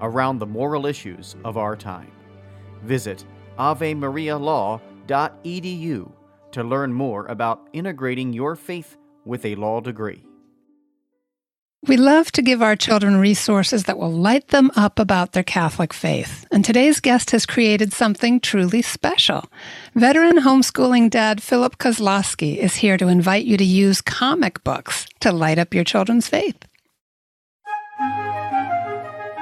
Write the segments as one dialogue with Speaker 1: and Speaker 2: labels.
Speaker 1: around the moral issues of our time. Visit avemarialaw.edu to learn more about integrating your faith with a law degree.
Speaker 2: We love to give our children resources that will light them up about their Catholic faith. And today's guest has created something truly special. Veteran homeschooling dad Philip Kosloski is here to invite you to use comic books to light up your children's faith.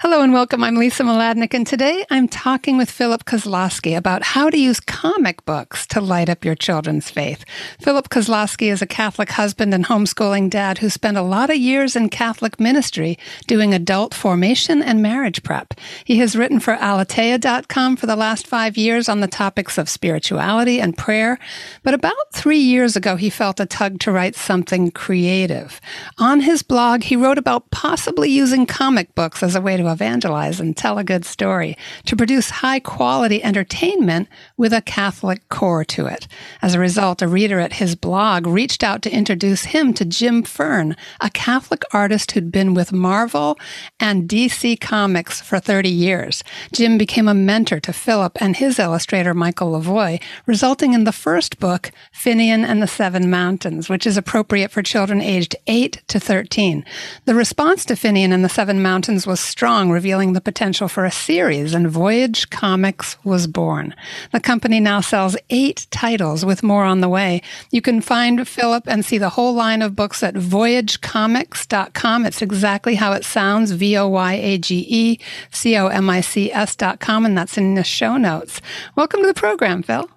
Speaker 2: Hello and welcome. I'm Lisa Mladinich, and today I'm talking with Philip Kosloski about how to use comic books to light up your children's faith. Philip Kosloski is a Catholic husband and homeschooling dad who spent a lot of years in Catholic ministry doing adult formation and marriage prep. He has written for Aleteia.com for the last five years on the topics of spirituality and prayer, but about three years ago he felt a tug to write something creative. On his blog, he wrote about possibly using comic books as a way to evangelize and tell a good story, to produce high quality entertainment with a Catholic core to it. As a result, a reader at his blog reached out to introduce him to Jim Fern, a Catholic artist who'd been with Marvel and DC Comics for 30 years. Jim became a mentor to Philip and his illustrator, Michael Lavoie, resulting in the first book, Finian and the Seven Mountains, which is appropriate for children aged 8 to 13. The response to Finian and the Seven Mountains was strong, revealing the potential for a series, and Voyage Comics was born. The company now sells eight titles, with more on the way. You can find Philip and see the whole line of books at voyagecomics.com. It's exactly how it sounds V O Y A G E C O M I C S.com, and that's in the show notes. Welcome to the program, Phil.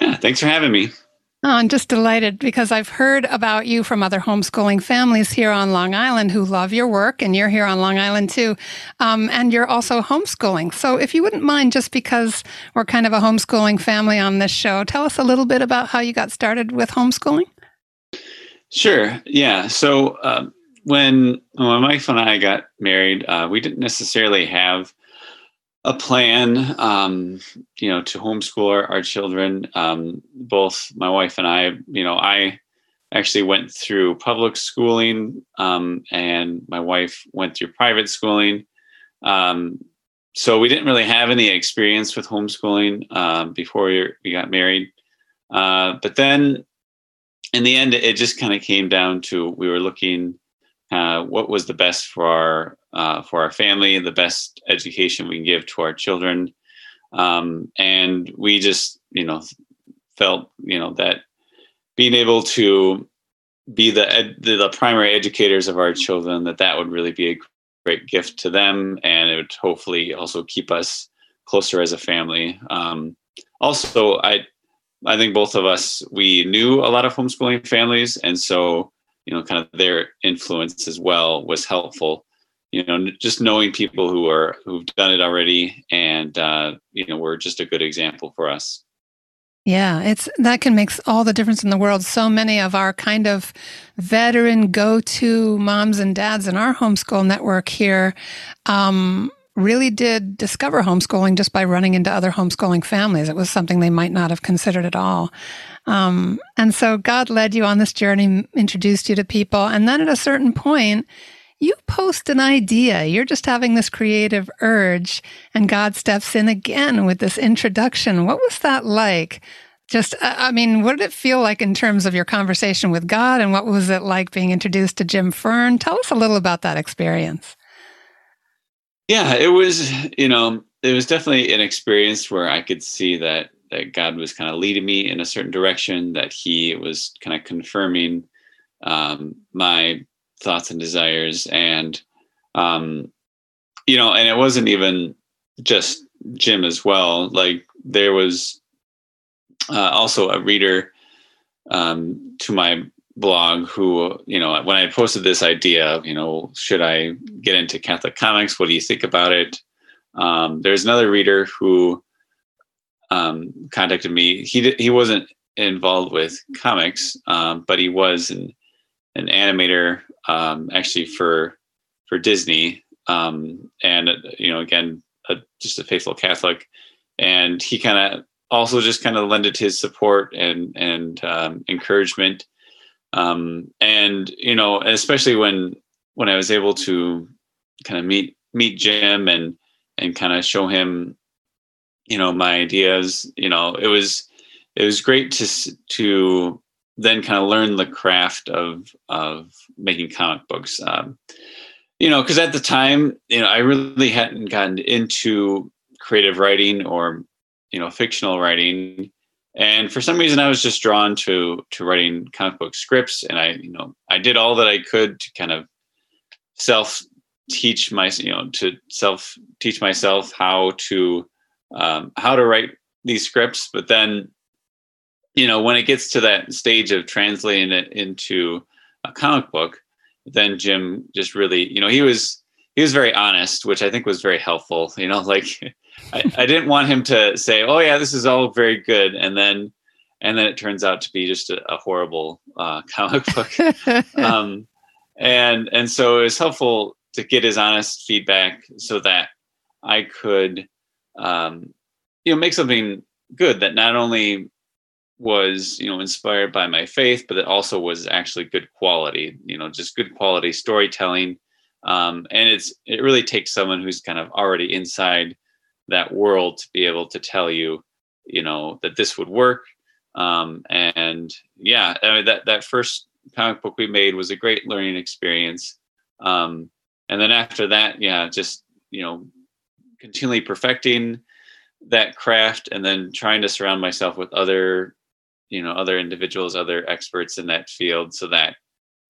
Speaker 3: Yeah, thanks for having me.
Speaker 2: Oh, I'm just delighted because I've heard about you from other homeschooling families here on Long Island who love your work, and you're here on Long Island too. Um, and you're also homeschooling. So, if you wouldn't mind, just because we're kind of a homeschooling family on this show, tell us a little bit about how you got started with homeschooling.
Speaker 3: Sure. Yeah. So, uh, when, when my wife and I got married, uh, we didn't necessarily have a plan, um, you know, to homeschool our, our children. Um, both my wife and I, you know, I actually went through public schooling, um, and my wife went through private schooling. Um, so we didn't really have any experience with homeschooling um, before we, we got married. Uh, but then, in the end, it just kind of came down to we were looking uh, what was the best for our uh, for our family, the best education we can give to our children, um, and we just you know felt you know that being able to be the, ed- the primary educators of our children that that would really be a great gift to them, and it would hopefully also keep us closer as a family. Um, also, I I think both of us we knew a lot of homeschooling families, and so you know kind of their influence as well was helpful you know just knowing people who are who've done it already and uh, you know were just a good example for us
Speaker 2: yeah, it's that can make all the difference in the world. So many of our kind of veteran go-to moms and dads in our homeschool network here um, really did discover homeschooling just by running into other homeschooling families. It was something they might not have considered at all. Um, and so God led you on this journey, introduced you to people. And then at a certain point, you post an idea. You're just having this creative urge, and God steps in again with this introduction. What was that like? Just, I mean, what did it feel like in terms of your conversation with God, and what was it like being introduced to Jim Fern? Tell us a little about that experience.
Speaker 3: Yeah, it was, you know, it was definitely an experience where I could see that that God was kind of leading me in a certain direction, that He was kind of confirming um, my thoughts and desires, and um, you know, and it wasn't even just Jim as well. Like there was uh, also a reader um, to my blog who, you know, when I posted this idea of, you know, should I get into Catholic comics? What do you think about it? Um, there's another reader who um, contacted me. He he wasn't involved with comics, um, but he was an an animator um, actually for for Disney, um, and you know, again, a, just a faithful Catholic. And he kind of also just kind of lended his support and and um, encouragement um, and you know especially when when i was able to kind of meet meet jim and and kind of show him you know my ideas you know it was it was great to to then kind of learn the craft of of making comic books. Um, you know because at the time you know i really hadn't gotten into creative writing or you know fictional writing and for some reason i was just drawn to to writing comic book scripts. And i you know i did all that i could to kind of self teach my you know to self teach myself how to um, how to write these scripts. But then you know when it gets to that stage of translating it into a comic book then jim just really you know he was he was very honest which i think was very helpful you know like I, I didn't want him to say, "Oh yeah, this is all very good," and then and then it turns out to be just a, a horrible uh, comic book. um, and and so it was helpful to get his honest feedback so that I could, um, you know, make something good that not only was you know inspired by my faith, but it also was actually good quality. You know, just good quality storytelling. Um, and it's it really takes someone who's kind of already inside that world to be able to tell you, you know, that this would work. Um, and yeah, I mean, that that first comic book we made was a great learning experience. Um, and then after that, yeah, just you know, continually perfecting that craft, and then trying to surround myself with other, you know, other individuals, other experts in that field, so that,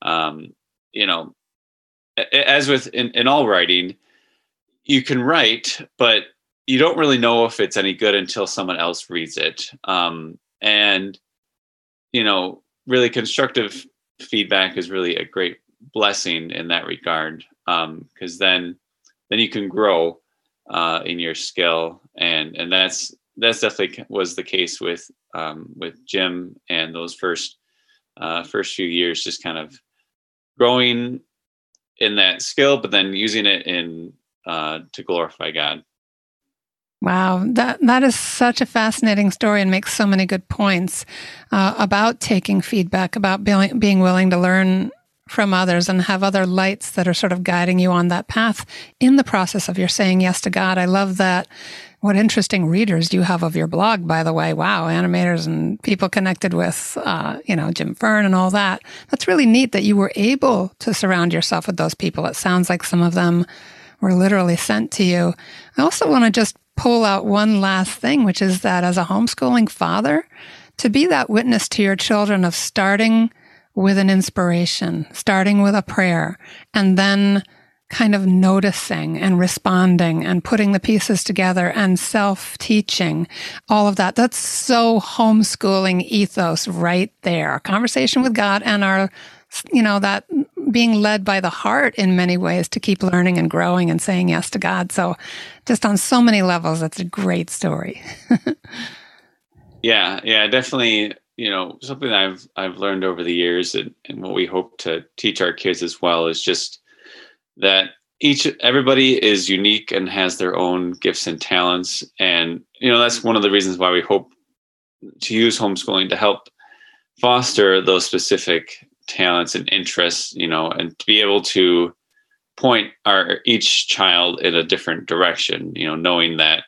Speaker 3: um, you know, as with in, in all writing, you can write, but you don't really know if it's any good until someone else reads it. Um, and you know, really constructive feedback is really a great blessing in that regard because um, then then you can grow uh, in your skill and and that's that's definitely was the case with um, with Jim and those first uh, first few years just kind of growing in that skill but then using it in uh, to glorify God.
Speaker 2: Wow, that that is such a fascinating story and makes so many good points uh, about taking feedback, about being being willing to learn from others and have other lights that are sort of guiding you on that path in the process of your saying yes to God. I love that. What interesting readers you have of your blog, by the way? Wow, animators and people connected with, uh, you know, Jim Fern and all that. That's really neat that you were able to surround yourself with those people. It sounds like some of them were literally sent to you. I also want to just pull out one last thing, which is that as a homeschooling father, to be that witness to your children of starting with an inspiration, starting with a prayer, and then kind of noticing and responding and putting the pieces together and self teaching, all of that. That's so homeschooling ethos right there. Conversation with God and our, you know, that being led by the heart in many ways to keep learning and growing and saying yes to God. So, just on so many levels, that's a great story.
Speaker 3: yeah, yeah, definitely. You know, something I've I've learned over the years, and, and what we hope to teach our kids as well is just that each everybody is unique and has their own gifts and talents. And you know that's one of the reasons why we hope to use homeschooling to help foster those specific talents and interests you know and to be able to point our each child in a different direction you know knowing that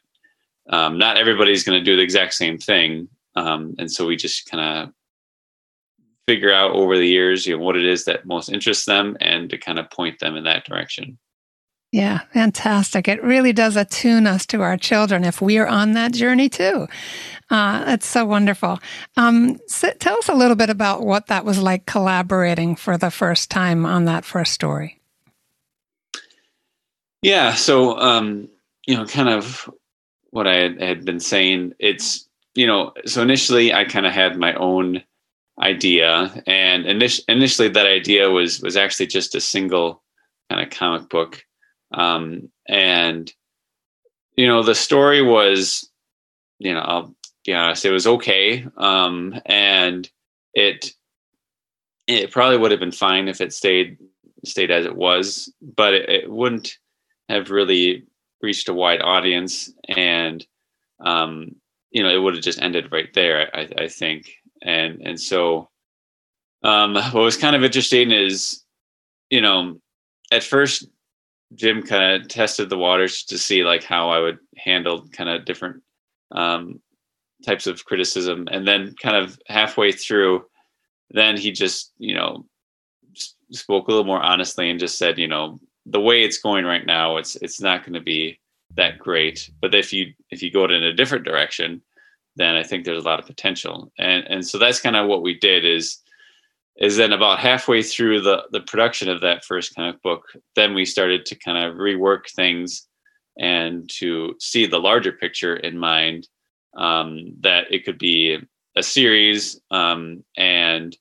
Speaker 3: um, not everybody's going to do the exact same thing um, and so we just kind of figure out over the years you know what it is that most interests them and to kind of point them in that direction
Speaker 2: yeah, fantastic. It really does attune us to our children if we are on that journey too. Uh, that's so wonderful. Um, so tell us a little bit about what that was like collaborating for the first time on that first story.
Speaker 3: Yeah, so, um, you know, kind of what I had, had been saying, it's, you know, so initially I kind of had my own idea and init- initially that idea was was actually just a single kind of comic book um, and you know, the story was, you know, I'll be honest, it was okay. Um, and it it probably would have been fine if it stayed stayed as it was, but it, it wouldn't have really reached a wide audience and um, you know, it would have just ended right there, I, I think. And and so um, what was kind of interesting is, you know, at first Jim kind of tested the waters to see like how I would handle kind of different um, types of criticism, and then kind of halfway through, then he just you know spoke a little more honestly and just said, you know, the way it's going right now, it's it's not going to be that great. But if you if you go it in a different direction, then I think there's a lot of potential. And and so that's kind of what we did is is then about halfway through the the production of that first comic book, then we started to kind of rework things and to see the larger picture in mind. Um, that it could be a series, um, and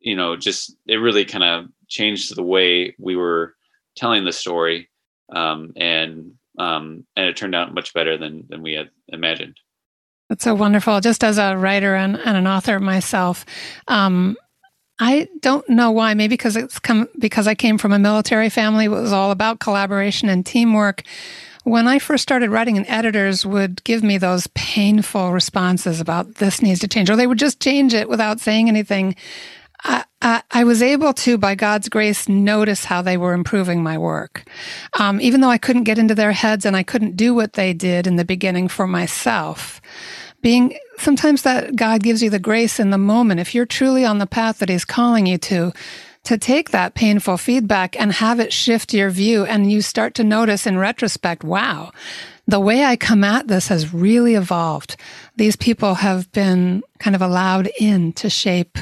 Speaker 3: you know, just it really kind of changed the way we were telling the story, um, and um, and it turned out much better than than we had imagined.
Speaker 2: That's so wonderful. Just as a writer and, and an author myself, um, I don't know why. Maybe because it's come because I came from a military family. It was all about collaboration and teamwork. When I first started writing, and editors would give me those painful responses about this needs to change, or they would just change it without saying anything. I, I, was able to, by God's grace, notice how they were improving my work. Um, even though I couldn't get into their heads and I couldn't do what they did in the beginning for myself being sometimes that God gives you the grace in the moment. If you're truly on the path that He's calling you to, to take that painful feedback and have it shift your view, and you start to notice in retrospect, wow, the way I come at this has really evolved. These people have been kind of allowed in to shape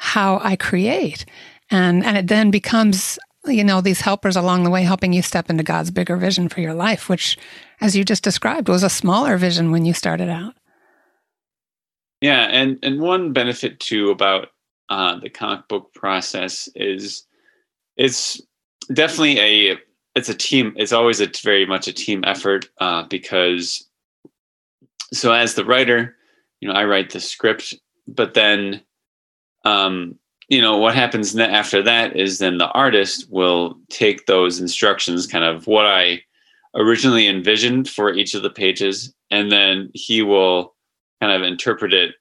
Speaker 2: how I create. And, and it then becomes, you know, these helpers along the way helping you step into God's bigger vision for your life, which, as you just described, was a smaller vision when you started out.
Speaker 3: Yeah, and and one benefit too about uh, the comic book process is it's definitely a it's a team. It's always a very much a team effort uh, because so as the writer, you know, I write the script, but then um, you know what happens after that is then the artist will take those instructions, kind of what I originally envisioned for each of the pages, and then he will kind of interpret it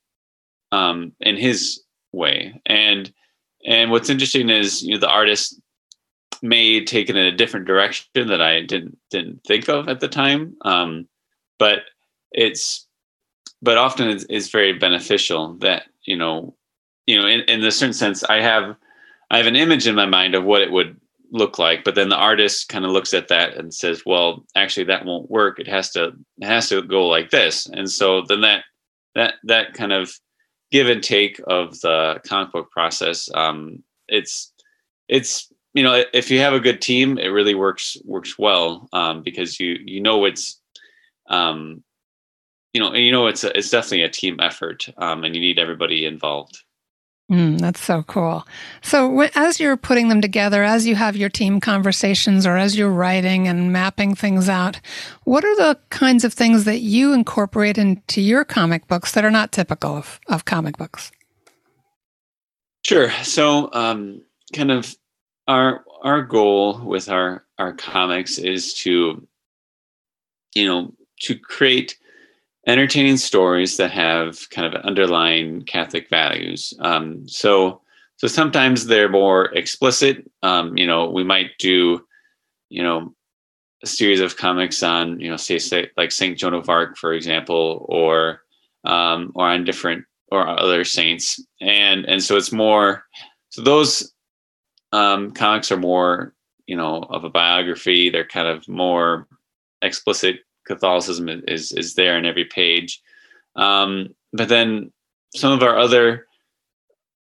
Speaker 3: um, in his way. And and what's interesting is you know the artist may take it in a different direction that I didn't didn't think of at the time. Um, but it's but often it's, it's, very beneficial that you know you know in, in a certain sense I have I have an image in my mind of what it would look like but then the artist kind of looks at that and says well actually that won't work. It has to it has to go like this. And so then that that that kind of give and take of the comic book process um, it's it's you know if you have a good team it really works works well um, because you you know it's um, you know you know it's a, it's definitely a team effort um, and you need everybody involved
Speaker 2: Mm, that's so cool. So, as you're putting them together, as you have your team conversations, or as you're writing and mapping things out, what are the kinds of things that you incorporate into your comic books that are not typical of, of comic books?
Speaker 3: Sure. So, um, kind of our our goal with our our comics is to you know to create entertaining stories that have kind of underlying Catholic values. Um, so so sometimes they're more explicit. Um, you know, we might do you know a series of comics on you know say, say like Saint Joan of Arc, for example, or um, or on different or other saints, and and so it's more so those um, comics are more you know of a biography. They're kind of more explicit. Catholicism is is there in every page, um, but then some of our other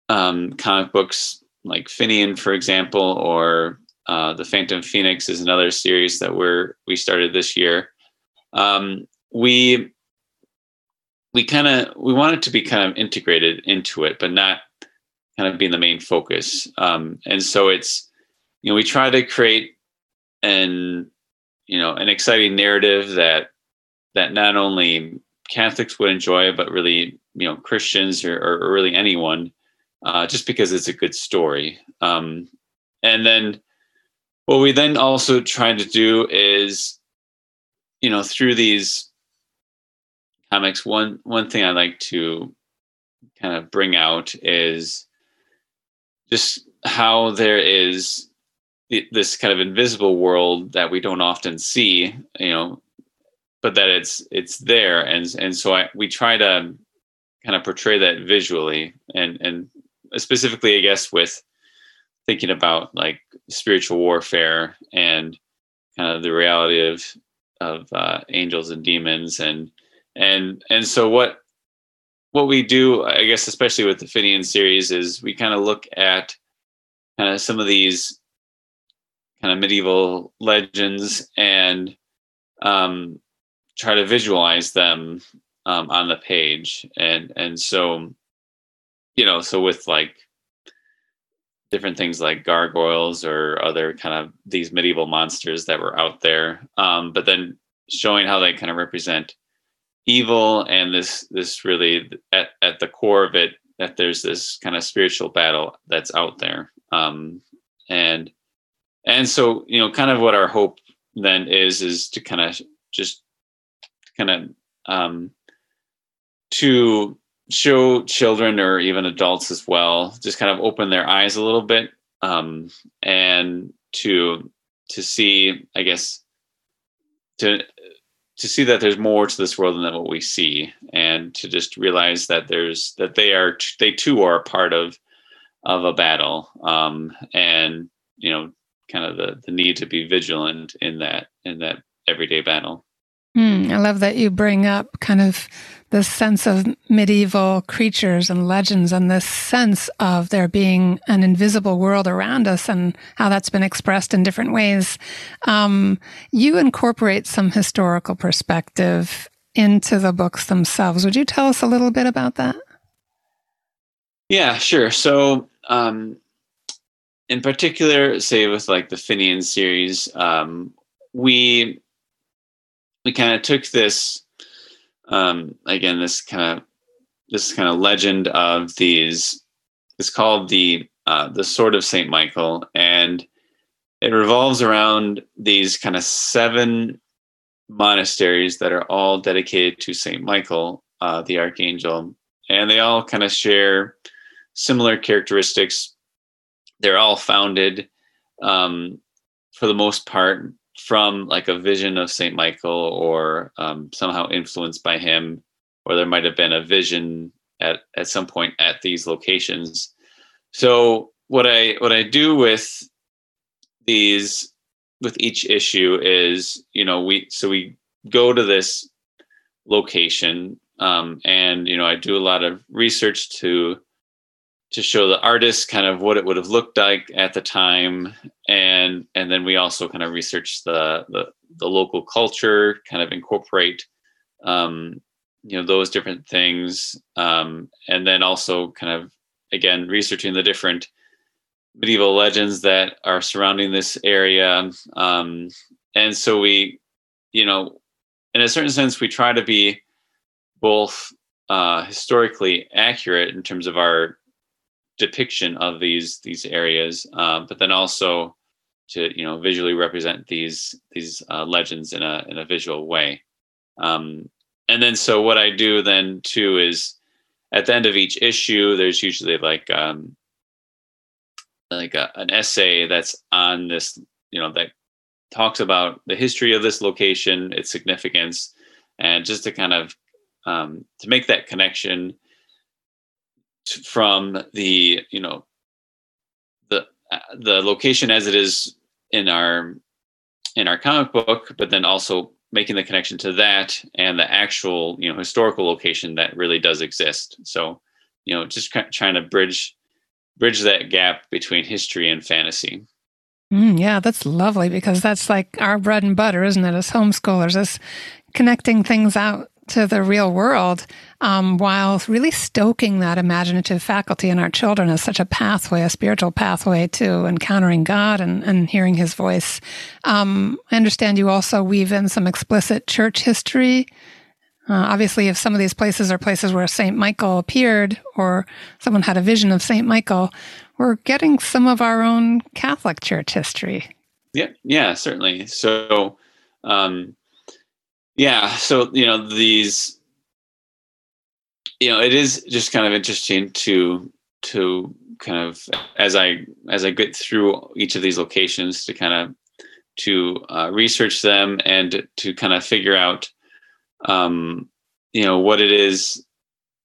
Speaker 3: um, comic books, like Finian, for example, or uh, the Phantom Phoenix is another series that we're we started this year. Um, we we kind of we want it to be kind of integrated into it, but not kind of being the main focus. Um, and so it's you know we try to create an you know an exciting narrative that that not only Catholics would enjoy, but really you know Christians or, or really anyone, uh, just because it's a good story. Um, and then what we then also try to do is, you know, through these comics, one one thing I like to kind of bring out is just how there is this kind of invisible world that we don't often see, you know, but that it's it's there, and and so I we try to kind of portray that visually, and and specifically, I guess, with thinking about like spiritual warfare and kind of the reality of of uh, angels and demons and and and so what what we do i guess especially with the finian series is we kind of look at kind of some of these kind of medieval legends and um, try to visualize them um, on the page. And and so you know so with like different things like gargoyles or other kind of these medieval monsters that were out there um, but then showing how they kind of represent evil and this this really at, at the core of it that there's this kind of spiritual battle that's out there. Um, and and so you know kind of what our hope then is is to kind of just kind of um, to show children or even adults as well just kind of open their eyes a little bit um, and to to see i guess to to see that there's more to this world than what we see and to just realize that there's that they are they too are a part of of a battle um, and you know kind of the the need to be vigilant in that in that everyday battle
Speaker 2: mm, i love that you bring up kind of this sense of medieval creatures and legends and this sense of there being an invisible world around us and how that's been expressed in different ways. Um, you incorporate some historical perspective into the books themselves. Would you tell us a little bit about that?
Speaker 3: Yeah, sure. So, um, in particular, say with like the Finian series, um, we we kind of took this um, again this kind of this kind of legend of these it's called the uh, the sword of saint michael and it revolves around these kind of seven monasteries that are all dedicated to saint michael uh, the archangel and they all kind of share similar characteristics they're all founded um, for the most part from like a vision of Saint Michael or um, somehow influenced by him, or there might have been a vision at at some point at these locations. So what I what I do with these with each issue is you know we so we go to this location um, and you know I do a lot of research to to show the artist kind of what it would have looked like at the time. And and then we also kind of research the the, the local culture kind of incorporate um, you know those different things. Um, and then also kind of again researching the different medieval legends that are surrounding this area. Um, and so we you know in a certain sense we try to be both uh, historically accurate in terms of our depiction of these these areas, uh, but then also to you know visually represent these these uh, legends in a in a visual way. Um, and then so what I do then too is at the end of each issue, there's usually like um, like a, an essay that's on this you know that talks about the history of this location, its significance, and just to kind of um, to make that connection to, from the you know the uh, the location as it is in our in our comic book, but then also making the connection to that and the actual you know historical location that really does exist. So you know just trying to bridge bridge that gap between history and fantasy.
Speaker 2: Mm, yeah, that's lovely because that's like our bread and butter, isn't it? As homeschoolers, is connecting things out to the real world um, while really stoking that imaginative faculty in our children as such a pathway, a spiritual pathway to encountering God and, and hearing his voice. Um, I understand you also weave in some explicit church history. Uh, obviously, if some of these places are places where St. Michael appeared or someone had a vision of St. Michael, we're getting some of our own Catholic church history.
Speaker 3: Yeah, yeah, certainly. So, um, yeah, so you know these, you know, it is just kind of interesting to to kind of as I as I get through each of these locations to kind of to uh, research them and to kind of figure out, um, you know, what it is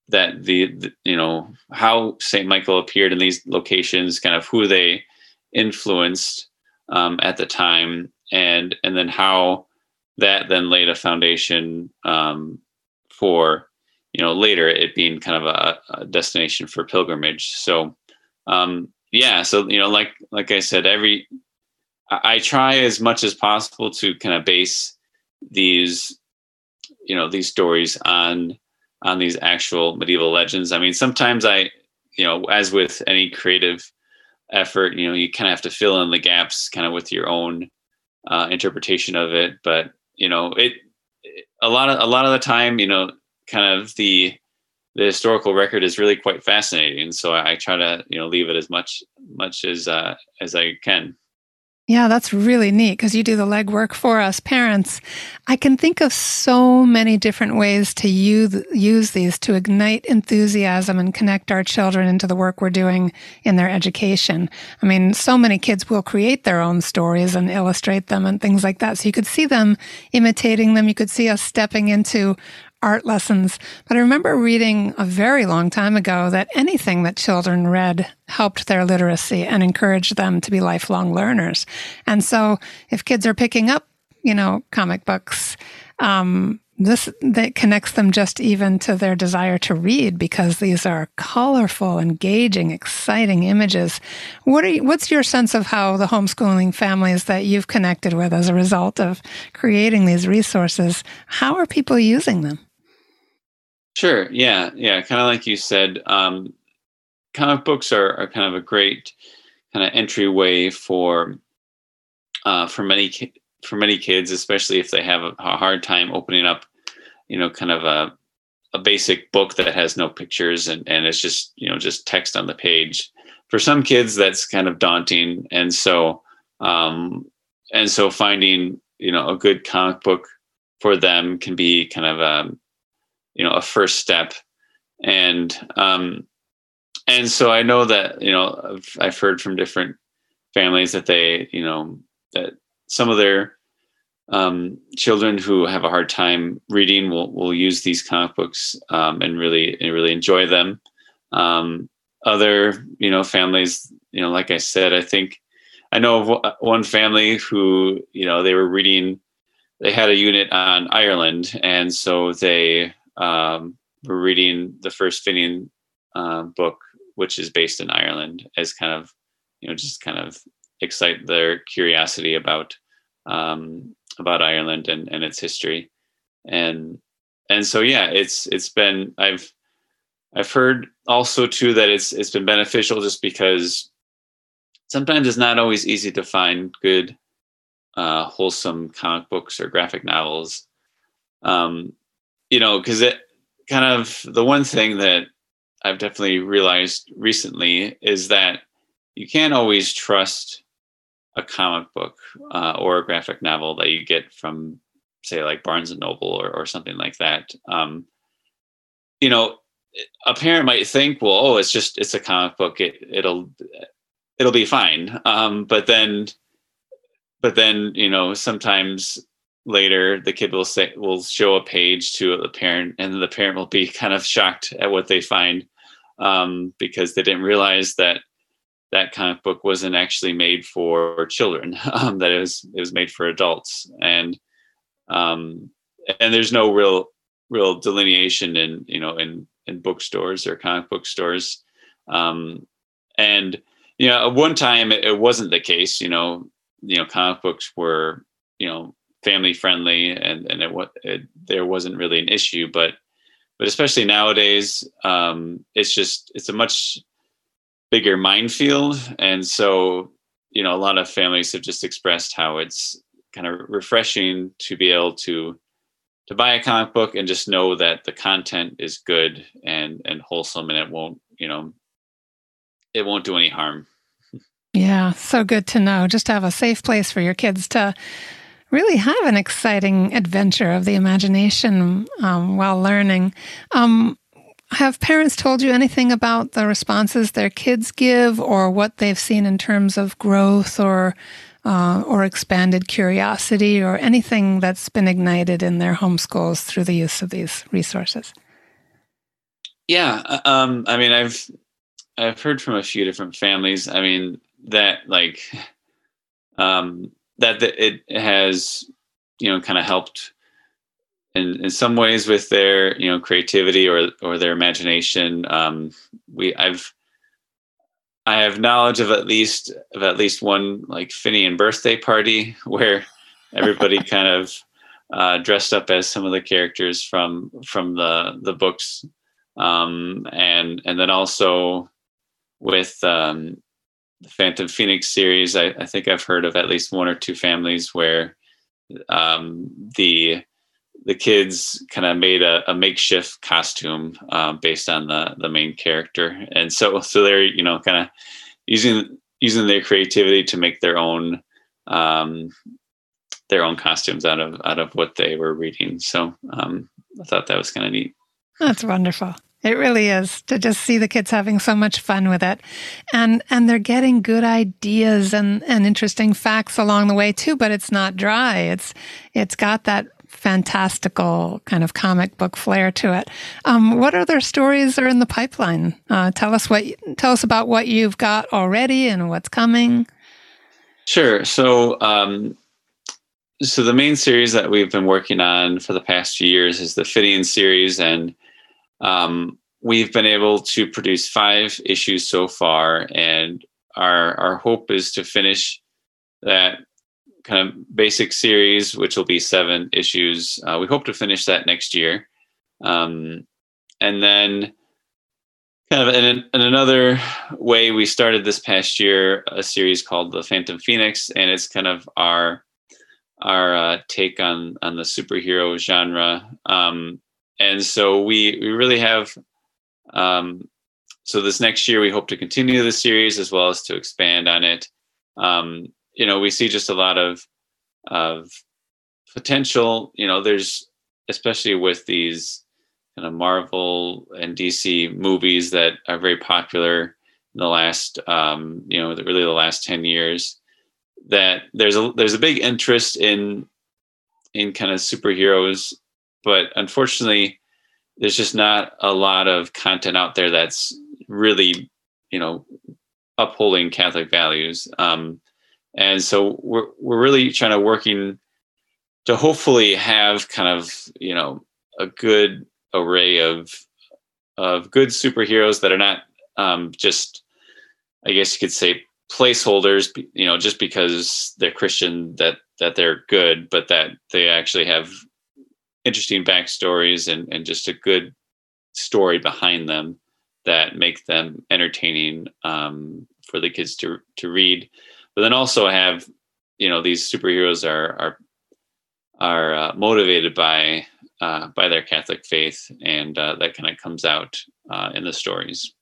Speaker 3: that the, the, you know how Saint Michael appeared in these locations, kind of who they influenced um, at the time, and and then how that then laid a foundation um, for you know later it being kind of a, a destination for pilgrimage. So um, yeah, so you know like like I said, every I, I try as much as possible to kind of base these you know these stories on on these actual medieval legends. I mean, sometimes I, you know, as with any creative effort, you know, you kind of have to fill in the gaps kind of with your own uh, interpretation of it. But you know, it a lot of a lot of the time, you know, kind of the the historical record is really quite fascinating. So I, I try to you know leave it as much much as uh, as I can.
Speaker 2: Yeah, that's really neat because you do the legwork for us parents. I can think of so many different ways to use, use these to ignite enthusiasm and connect our children into the work we're doing in their education. I mean, so many kids will create their own stories and illustrate them and things like that. So you could see them imitating them. You could see us stepping into art lessons. But I remember reading a very long time ago that anything that children read helped their literacy and encouraged them to be lifelong learners. And so if kids are picking up, you know, comic books, um, this that connects them just even to their desire to read because these are colorful, engaging, exciting images. What are you, what's your sense of how the homeschooling families that you've connected with as a result of creating these resources, how are people using them?
Speaker 3: Sure. Yeah. Yeah. Kind of like you said, um, comic books are, are kind of a great kind of entryway for uh, for many for many kids, especially if they have a, a, hard time opening up, you know, kind of a a basic book that has no pictures and and it's just you know just text on the page. For some kids, that's kind of daunting, and so um, and so finding you know a good comic book for them can be kind of a um, you know a first step and um and so i know that you know i've, I've heard from different families that they you know that some of their um, children who have a hard time reading will, will use these comic books um, and really and really enjoy them. Um, other you know families, you know, like I said, I think I know of one family who you know they were reading. They had a unit on Ireland, and so they um, we're reading the first Finian uh, book, which is based in Ireland, as kind of you know just kind of excite their curiosity about um, about Ireland and, and its history, and and so yeah, it's it's been I've I've heard also too that it's it's been beneficial just because sometimes it's not always easy to find good uh, wholesome comic books or graphic novels. Um, you know, because it kind of the one thing that I've definitely realized recently is that you can't always trust a comic book uh, or a graphic novel that you get from say like Barnes and Noble or, or something like that. Um, you know, a parent might think, well, oh, it's just it's a comic book. It it'll it'll be fine. Um, but then, but then you know, sometimes later the kid will say will show a page to the parent, and the parent will be kind of shocked at what they find um, because they didn't realize that that comic book wasn't actually made for children. Um, that it was it was made for adults, and um, and there's no real real delineation in you know in in bookstores or comic book stores um, and you know at one time it, it, wasn't the case you know you know comic books were you know family friendly and and it, it there wasn't really an issue but but especially nowadays um, it's just it's a much bigger minefield. And so you know a lot of families have just expressed how it's kind of refreshing to be able to to buy a comic book and just know that the content is good and and wholesome and it won't you know it won't do any harm.
Speaker 2: Yeah so good to know. Just to have a safe place for your kids to really have an exciting adventure of the imagination um, while learning um, have parents told you anything about the responses their kids give or what they've seen in terms of growth or uh, or expanded curiosity or anything that's been ignited in their homeschools through the use of these resources?
Speaker 3: Yeah, uh, um, I mean, I've I've heard from a few different families. I mean, that like um, that, it has you know kind of helped in in some ways with their you know creativity or or their imagination. Um, we I've I have knowledge of at least of at least one like Finian birthday party where everybody kind of uh, dressed up as some of the characters from from the the books, um, and and then also with um, the Phantom Phoenix series, I, I, think I've heard of at least one or two families where um, the the kids kind of made a, a makeshift costume uh, based on the the main character, and so so they're you know kind of using using their creativity to make their own um, their own costumes out of out of what they were reading. So um, I thought that was kind of neat.
Speaker 2: That's wonderful. It really is to just see the kids having so much fun with it. And and they're getting good ideas and, and interesting facts along the way too, but it's not dry. It's it's got that fantastical kind of comic book flair to it. Um, what other stories are in the pipeline? Uh, tell us what tell us about what you've got already and what's coming.
Speaker 3: Sure. So, um, so the main series that we've been working on for the past few years is the Finian series, and um, we've been able to produce five issues so far. And our our hope is to finish that kind of basic series, which will be seven issues. Uh, we hope to finish that next year. Um, and then, kind of in, in, another way, we started this past year a series called The Phantom Phoenix, and it's kind of our our uh, take on on the superhero genre. Um, and so we we really have. Um, so this next year, we hope to continue the series as well as to expand on it. Um, you know we see just a lot of of potential you know there's especially with these kind of marvel and dc movies that are very popular in the last um you know really the last 10 years that there's a there's a big interest in in kind of superheroes but unfortunately there's just not a lot of content out there that's really you know upholding catholic values. Um and so we're we're really trying to working to hopefully have kind of you know a good array of of good superheroes that are not um, just I guess you could say placeholders you know just because they're Christian that that they're good but that they actually have interesting backstories and and just a good story behind them that make them entertaining um, for the kids to to read but then also have you know these superheroes are are are uh, motivated by uh, by their Catholic faith, and uh, that kind of comes out uh, in the stories.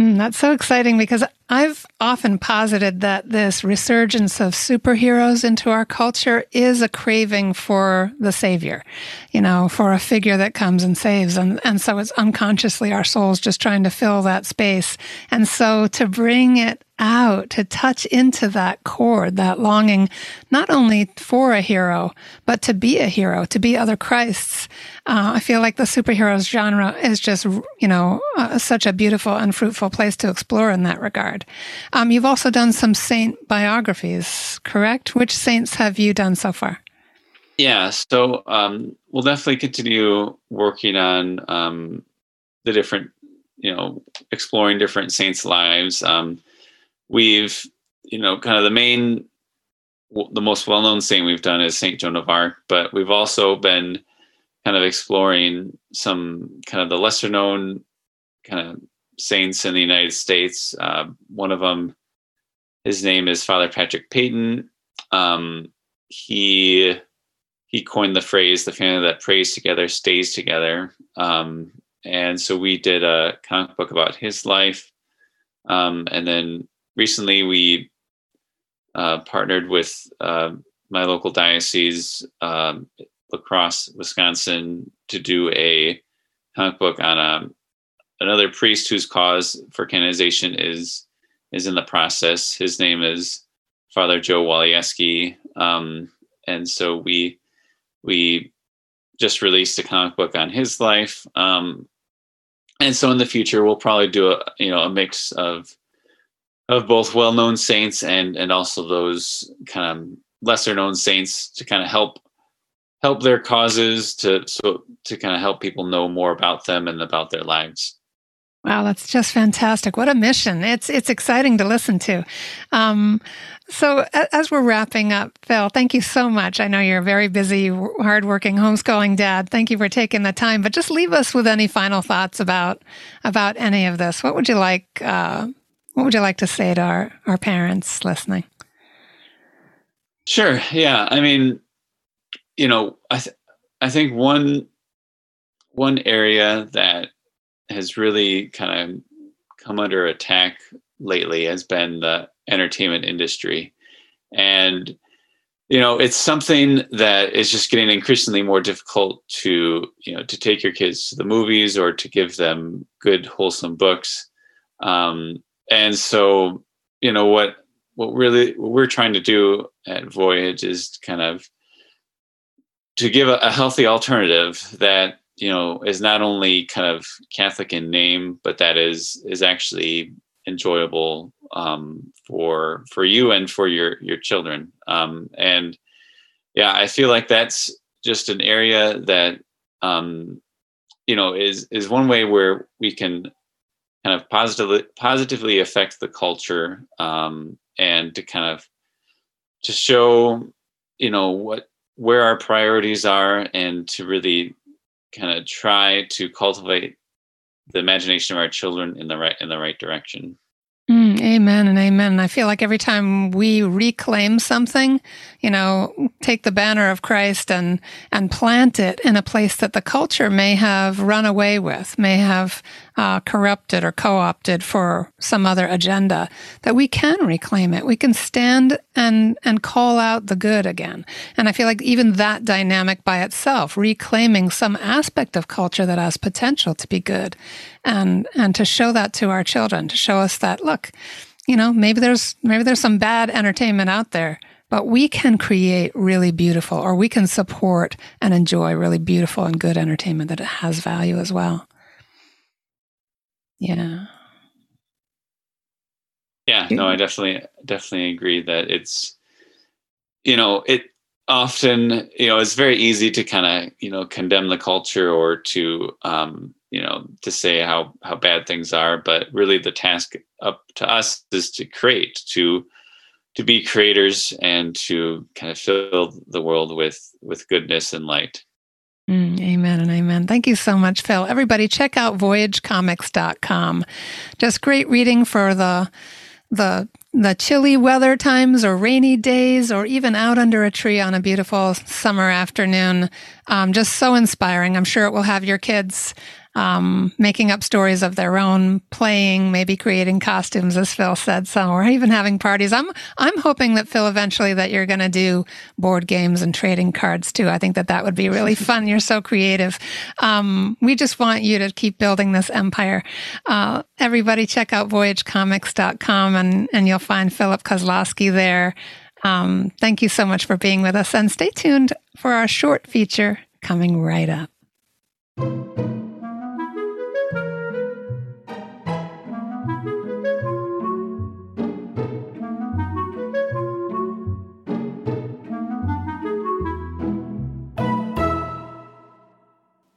Speaker 2: Mm, that's so exciting because I've often posited that this resurgence of superheroes into our culture is a craving for the savior, you know, for a figure that comes and saves. And, and so it's unconsciously our souls just trying to fill that space. And so to bring it out, to touch into that chord, that longing, not only for a hero, but to be a hero, to be other Christs. Uh, I feel like the superheroes genre is just, you know, uh, such a beautiful and fruitful place to explore in that regard. Um, you've also done some saint biographies, correct? Which saints have you done so far?
Speaker 3: Yeah, so um, we'll definitely continue working on um, the different, you know, exploring different saints' lives. Um, we've you know kind of the main the most well-known saint we've done is saint joan of arc but we've also been kind of exploring some kind of the lesser known kind of saints in the united states. Uh, one of them his name is father patrick peyton. Um, he he coined the phrase the family that prays together stays together. Um, and so we did a comic book about his life. Um, and then recently we uh, partnered with uh, my local diocese, um, La Crosse, Wisconsin, to do a comic book on a, um, another priest whose cause for canonization is is in the process. His name is Father Joe Walijewski, um, and so we we just released a comic book on his life. Um, and so in the future, we'll probably do a you know a mix of of both well-known saints and and also those kind of lesser known saints to kind of help help their causes to so to kind of help people know more about them and about their lives
Speaker 2: wow that's just fantastic what a mission it's it's exciting to listen to um, so as we're wrapping up phil thank you so much i know you're a very busy hardworking homeschooling dad thank you for taking the time but just leave us with any final thoughts about about any of this what would you like uh, what would you like to say to our, our parents listening?
Speaker 3: Sure. Yeah. I mean, you know, I th- I think one one area that has really kind of come under attack lately has been the entertainment industry, and you know, it's something that is just getting increasingly more difficult to you know to take your kids to the movies or to give them good wholesome books. Um, and so you know what what really what we're trying to do at voyage is kind of to give a, a, healthy alternative that you know is not only kind of catholic in name but that is is actually enjoyable um, for for you and for your your children. Um, and yeah i feel like that's just an area that um, you know is is one way where we can kind of positively positively affect the culture um, and to kind of to show you know what where our priorities are and to really kind of try to cultivate the imagination of our children in the right in the right direction
Speaker 2: Mm, amen and amen. I feel like every time we reclaim something, you know, take the banner of Christ and and plant it in a place that the culture may have run away with, may have uh, corrupted or co-opted for some other agenda, that we can reclaim it. We can stand and and call out the good again. And I feel like even that dynamic by itself, reclaiming some aspect of culture that has potential to be good, and and to show that to our children, to show us that look, you know, maybe there's maybe there's some bad entertainment out there but we can create really beautiful or we can support and enjoy really beautiful and good entertainment that has value as well yeah.
Speaker 3: Yeah, no, I definitely definitely agree that it's you know, it often, you know, it's very easy to kind of, you know, condemn the culture or to um, you know, to say how how bad things are, but really the task up to us is to create, to to be creators and to kind of fill the world with with goodness and light.
Speaker 2: Mm, amen and amen. Thank you so much, Phil. Everybody, check out voyagecomics.com. Just great reading for the the the chilly weather times or rainy days or even out under a tree on a beautiful summer afternoon. Um, just so inspiring. I'm sure it will have your kids um, making up stories of their own, playing, maybe creating costumes, as Phil said, some, or even having parties. I'm I'm hoping that Phil eventually that you're going to do board games and trading cards too. I think that that would be really fun. You're so creative. Um, we just want you to keep building this empire. Uh, everybody, check out voyagecomics.com and and you'll find Philip Kosloski there. Um, thank you so much for being with us, and stay tuned for our short feature coming right up.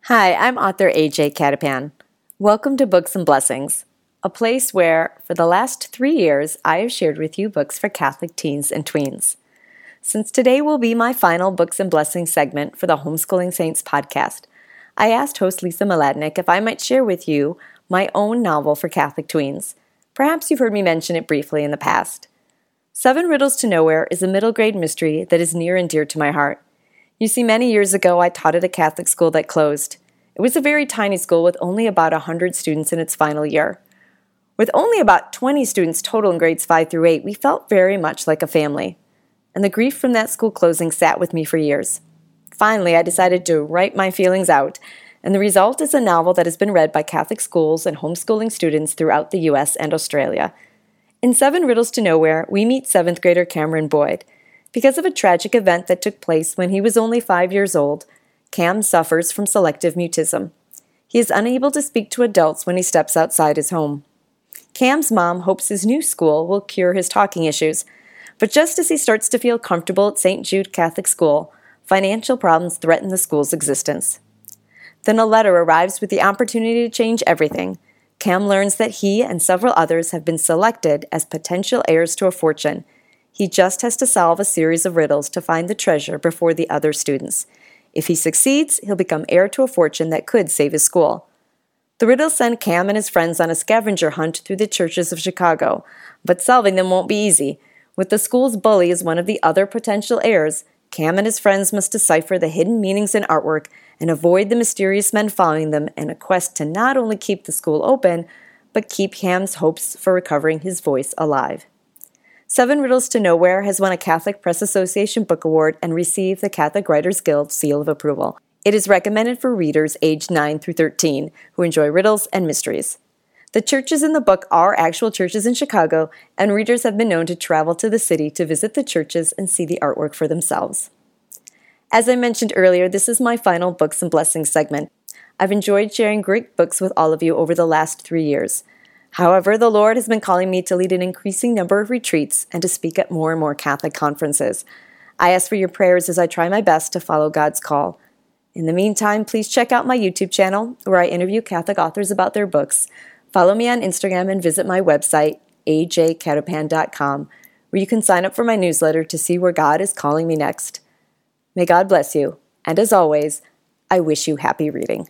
Speaker 4: Hi, I'm author AJ Cattapan. Welcome to Books and Blessings, a place where, for the last three years, I have shared with you books for Catholic teens and tweens. Since today will be my final Books and Blessings segment for the Homeschooling Saints podcast, I asked host Lisa Mladinich if I might share with you my own novel for Catholic tweens. Perhaps you've heard me mention it briefly in the past. Seven Riddles to Nowhere is a middle grade mystery that is near and dear to my heart. You see, many years ago, I taught at a Catholic school that closed. It was a very tiny school with only about 100 students in its final year. With only about 20 students total in grades 5 through 8, we felt very much like a family. And the grief from that school closing sat with me for years. Finally, I decided to write my feelings out, and the result is a novel that has been read by Catholic schools and homeschooling students throughout the US and Australia. In Seven Riddles to Nowhere, we meet seventh grader Cameron Boyd. Because of a tragic event that took place when he was only five years old, Cam suffers from selective mutism. He is unable to speak to adults when he steps outside his home. Cam's mom hopes his new school will cure his talking issues, but just as he starts to feel comfortable at St. Jude Catholic School, financial problems threaten the school's existence. Then a letter arrives with the opportunity to change everything. Cam learns that he and several others have been selected as potential heirs to a fortune. He just has to solve a series of riddles to find the treasure before the other students. If he succeeds, he'll become heir to a fortune that could save his school. The riddles send Cam and his friends on a scavenger hunt through the churches of Chicago, but solving them won't be easy. With the school's bully as one of the other potential heirs, Cam and his friends must decipher the hidden meanings in artwork and avoid the mysterious men following them in a quest to not only keep the school open, but keep Cam's hopes for recovering his voice alive. Seven Riddles to Nowhere has won a Catholic Press Association Book Award and received the Catholic Writers Guild seal of approval. It is recommended for readers aged 9 through 13 who enjoy riddles and mysteries. The churches in the book are actual churches in Chicago, and readers have been known to travel to the city to visit the churches and see the artwork for themselves. As I mentioned earlier, this is my final Books and Blessings segment. I've enjoyed sharing great books with all of you over the last three years. However, the Lord has been calling me to lead an increasing number of retreats and to speak at more and more Catholic conferences. I ask for your prayers as I try my best to follow God's call. In the meantime, please check out my YouTube channel where I interview Catholic authors about their books. Follow me on Instagram and visit my website, ajcattapan.com, where you can sign up for my newsletter to see where God is calling me next. May God bless you, and as always, I wish you happy reading.